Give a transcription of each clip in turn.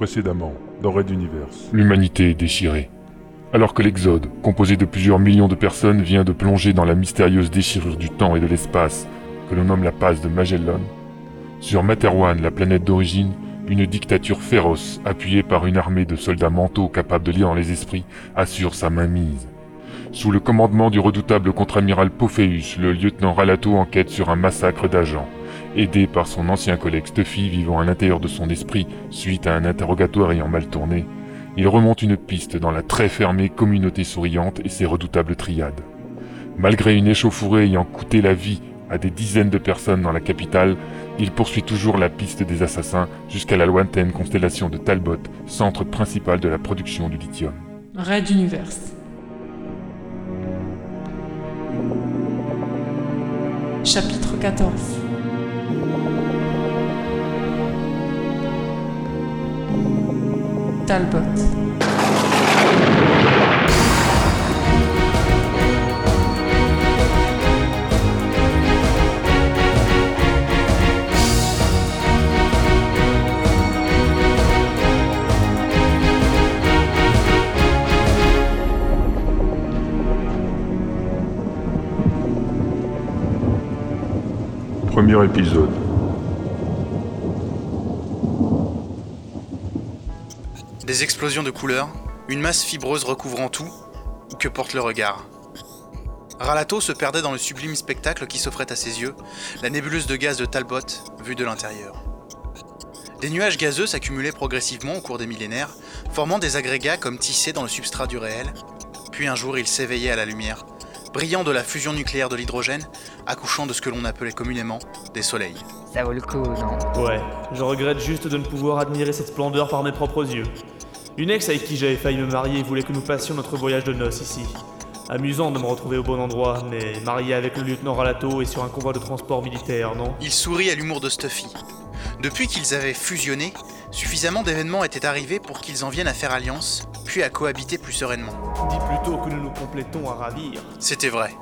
Précédemment, dans Red. L'humanité est déchirée. Alors que l'Exode, composé de plusieurs millions de personnes, vient de plonger dans la mystérieuse déchirure du temps et de l'espace, que l'on nomme la passe de Magellan, sur Materwan, la planète d'origine, une dictature féroce, appuyée par une armée de soldats mentaux capables de lire dans les esprits, assure sa mainmise. Sous le commandement du redoutable contre-amiral Pophéus, le lieutenant Ralato enquête sur un massacre d'agents. Aidé par son ancien collègue Stuffy vivant à l'intérieur de son esprit suite à un interrogatoire ayant mal tourné, il remonte une piste dans la très fermée communauté souriante et ses redoutables triades. Malgré une échauffourée ayant coûté la vie à des dizaines de personnes dans la capitale, il poursuit toujours la piste des assassins jusqu'à la lointaine constellation de Talbot, centre principal de la production du lithium. Chapitre 14 Premier épisode. Des explosions de couleurs, une masse fibreuse recouvrant tout, ou que porte le regard. Ralato se perdait dans le sublime spectacle qui s'offrait à ses yeux, la nébuleuse de gaz de Talbot, vue de l'intérieur. Des nuages gazeux s'accumulaient progressivement au cours des millénaires, formant des agrégats comme tissés dans le substrat du réel, puis un jour il s'éveillait à la lumière, brillant de la fusion nucléaire de l'hydrogène, accouchant de ce que l'on appelait communément des soleils. Ça vaut le coup, non? Ouais, je regrette juste de ne pouvoir admirer cette splendeur par mes propres yeux. Une ex avec qui j'avais failli me marier voulait que nous passions notre voyage de noces ici. Amusant de me retrouver au bon endroit, mais marié avec le lieutenant Ralato et sur un convoi de transport militaire, non? Il sourit à l'humour de Stuffy. Depuis qu'ils avaient fusionné, suffisamment d'événements étaient arrivés pour qu'ils en viennent à faire alliance, puis à cohabiter plus sereinement. Dis plutôt que nous nous complétons à ravir. C'était vrai.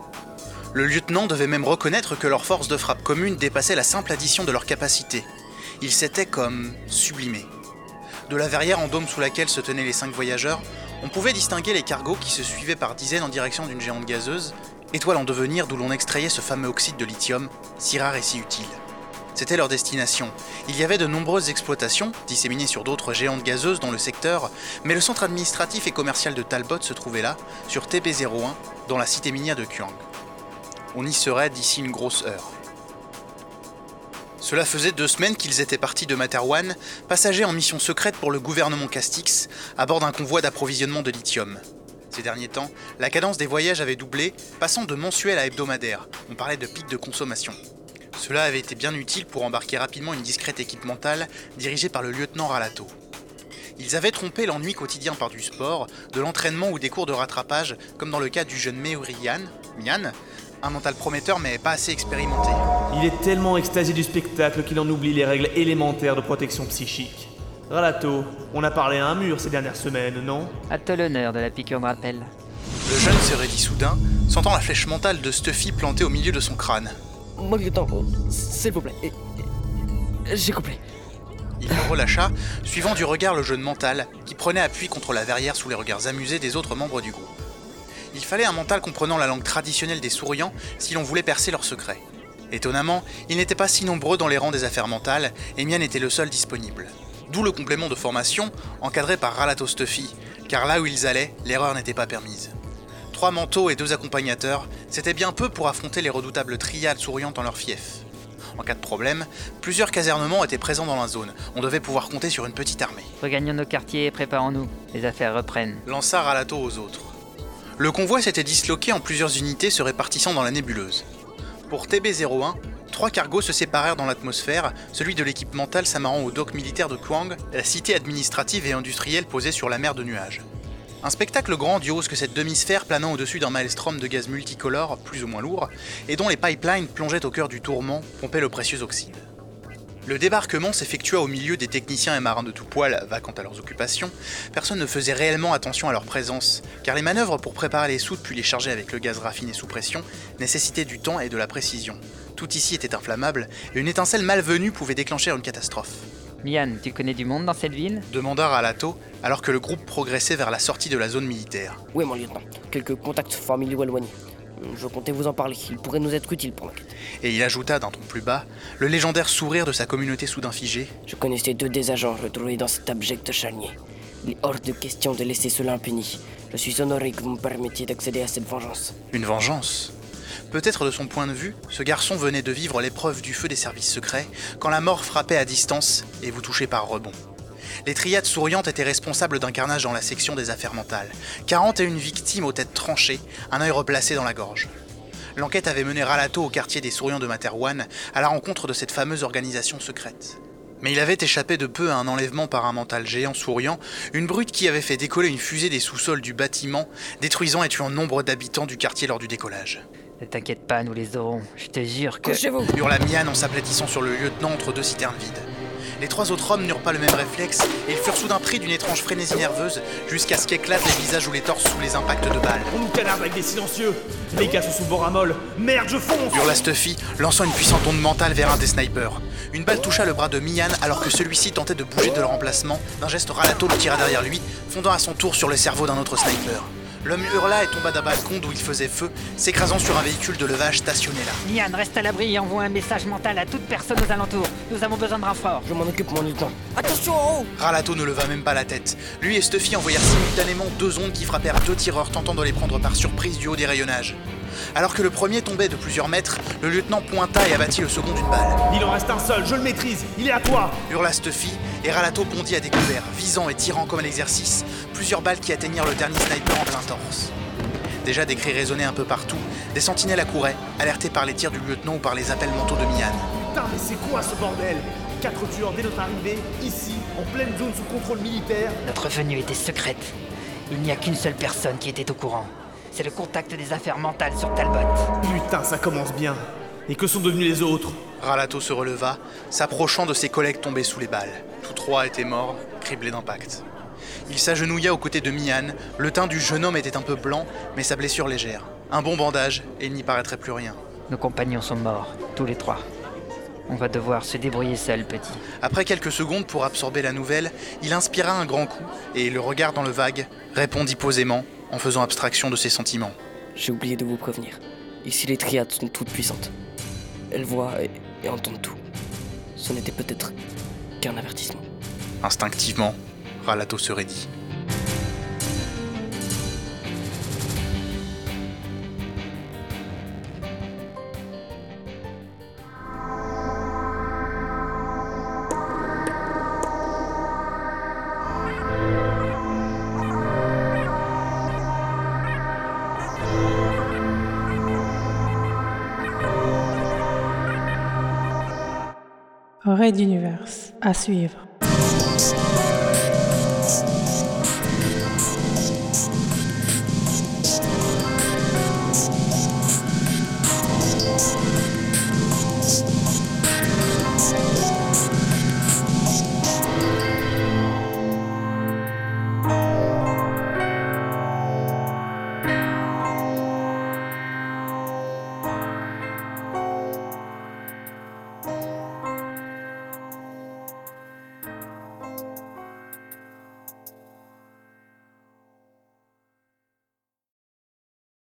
Le lieutenant devait même reconnaître que leur force de frappe commune dépassait la simple addition de leurs capacités. Ils s'étaient comme sublimés. De la verrière en dôme sous laquelle se tenaient les cinq voyageurs, on pouvait distinguer les cargos qui se suivaient par dizaines en direction d'une géante gazeuse, étoile en devenir d'où l'on extrayait ce fameux oxyde de lithium, si rare et si utile. C'était leur destination. Il y avait de nombreuses exploitations, disséminées sur d'autres géantes gazeuses dans le secteur, mais le centre administratif et commercial de Talbot se trouvait là, sur TB01, dans la cité minière de Kuang. On y serait d'ici une grosse heure. Cela faisait deux semaines qu'ils étaient partis de Materwan, passagers en mission secrète pour le gouvernement Castix, à bord d'un convoi d'approvisionnement de lithium. Ces derniers temps, la cadence des voyages avait doublé, passant de mensuel à hebdomadaire. On parlait de pic de consommation. Cela avait été bien utile pour embarquer rapidement une discrète équipe mentale dirigée par le lieutenant Ralato. Ils avaient trompé l'ennui quotidien par du sport, de l'entraînement ou des cours de rattrapage, comme dans le cas du jeune Meurian, Mian, un mental prometteur mais pas assez expérimenté. Il est tellement extasié du spectacle qu'il en oublie les règles élémentaires de protection psychique. Ralato, on a parlé à un mur ces dernières semaines, non? À toi l'honneur de la piqûre de rappel. Le jeune se raidit soudain, sentant la flèche mentale de Stuffy plantée au milieu de son crâne. Manque de temps, s'il vous plaît. J'ai compris. Il le relâcha, suivant du regard le jeune mental, qui prenait appui contre la verrière sous les regards amusés des autres membres du groupe. Il fallait un mental comprenant la langue traditionnelle des souriants si l'on voulait percer leurs secrets. Étonnamment, ils n'étaient pas si nombreux dans les rangs des affaires mentales, et Mian était le seul disponible. D'où le complément de formation, encadré par Ralato Stuffy, car là où ils allaient, l'erreur n'était pas permise. Trois manteaux et deux accompagnateurs, c'était bien peu pour affronter les redoutables triades souriantes en leur fief. En cas de problème, plusieurs casernements étaient présents dans la zone. On devait pouvoir compter sur une petite armée. Regagnons nos quartiers et préparons-nous. Les affaires reprennent. Lança Ralato aux autres. Le convoi s'était disloqué en plusieurs unités se répartissant dans la nébuleuse. Pour TB01, trois cargos se séparèrent dans l'atmosphère, celui de l'équipe mentale s'amarrant au dock militaire de Kuang, la cité administrative et industrielle posée sur la mer de nuages. Un spectacle grandiose que cette demi-sphère planant au-dessus d'un maelstrom de gaz multicolore, plus ou moins lourd, et dont les pipelines plongeaient au cœur du tourment, pompaient le précieux oxyde. Le débarquement s'effectua au milieu des techniciens et marins de tout poil, vacant à leurs occupations. Personne ne faisait réellement attention à leur présence, car les manœuvres pour préparer les soutes puis les charger avec le gaz raffiné sous pression nécessitaient du temps et de la précision. Tout ici était inflammable, et une étincelle malvenue pouvait déclencher une catastrophe. Mian, tu connais du monde dans cette ville? demanda Ralato alors que le groupe progressait vers la sortie de la zone militaire. Oui, mon lieutenant. Quelques contacts familiaux éloignés. Je comptais vous en parler. Ils pourraient nous être utiles pour l'enquête. Et il ajouta d'un ton plus bas le légendaire sourire de sa communauté soudain figée. Je connaissais deux des agents retrouvés dans cet abject charnier. Il est hors de question de laisser cela impuni. Je suis honoré que vous me permettiez d'accéder à cette vengeance. Une vengeance Peut-être de son point de vue, ce garçon venait de vivre l'épreuve du feu des services secrets quand la mort frappait à distance et vous touchez par rebond. Les triades souriantes étaient responsables d'un carnage dans la section des affaires mentales. 41 victimes aux têtes tranchées, un œil replacé dans la gorge. L'enquête avait mené Ralato au quartier des souriants de Materwan à la rencontre de cette fameuse organisation secrète. Mais il avait échappé de peu à un enlèvement par un mental géant souriant, une brute qui avait fait décoller une fusée des sous-sols du bâtiment, détruisant et tuant nombre d'habitants du quartier lors du décollage. Ne t'inquiète pas, nous les aurons. Je te jure que. Couchez-vous hurla Mian en s'aplattissant sur le lieutenant entre deux citernes vides. Les trois autres hommes n'eurent pas le même réflexe et ils furent soudain pris d'une étrange frénésie nerveuse jusqu'à ce qu'éclatent les visages ou les torses sous les impacts de balles. On nous canarde avec des silencieux Les gars sont sous bord à molle Merde, je fonce hurla Stuffy, lançant une puissante onde mentale vers un des snipers. Une balle toucha le bras de Mian alors que celui-ci tentait de bouger de leur emplacement. D'un geste, Ralato le tira derrière lui, fondant à son tour sur le cerveau d'un autre sniper. L'homme hurla et tomba d'un balcon d'où il faisait feu, s'écrasant sur un véhicule de levage stationné là. Mian, reste à l'abri et envoie un message mental à toute personne aux alentours. Nous avons besoin de renfort. Je m'en occupe, mon lieutenant. Attention en haut Ralato ne leva même pas la tête. Lui et Stuffy envoyèrent simultanément deux ondes qui frappèrent deux tireurs tentant de les prendre par surprise du haut des rayonnages. Alors que le premier tombait de plusieurs mètres, le lieutenant pointa et abattit le second d'une balle. Il en reste un seul, je le maîtrise Il est à toi Hurla Stuffy, et Ralato bondit à découvert, visant et tirant comme à l'exercice, plusieurs balles qui atteignirent le dernier sniper en plein torse. Déjà des cris résonnaient un peu partout, des sentinelles accouraient, alertés par les tirs du lieutenant ou par les appels mentaux de Mian. Putain, mais c'est quoi ce bordel? Quatre tueurs dès notre arrivée, ici, en pleine zone sous contrôle militaire. Notre venue était secrète. Il n'y a qu'une seule personne qui était au courant. C'est le contact des affaires mentales sur Talbot. Putain, ça commence bien. Et que sont devenus les autres? Ralato se releva, s'approchant de ses collègues tombés sous les balles. Tous trois étaient morts, criblés d'impact. Il s'agenouilla aux côtés de Mian. Le teint du jeune homme était un peu blanc, mais sa blessure légère. Un bon bandage, et il n'y paraîtrait plus rien. Nos compagnons sont morts, tous les trois. On va devoir se débrouiller seul, petit. Après quelques secondes pour absorber la nouvelle, il inspira un grand coup et, le regard dans le vague, répondit posément, en faisant abstraction de ses sentiments. J'ai oublié de vous prévenir. Ici, les triades sont toutes puissantes. Elles voient et, et entendent tout. Ce n'était peut-être qu'un avertissement. Instinctivement, Ralato se raidit. Raid d'univers. À suivre.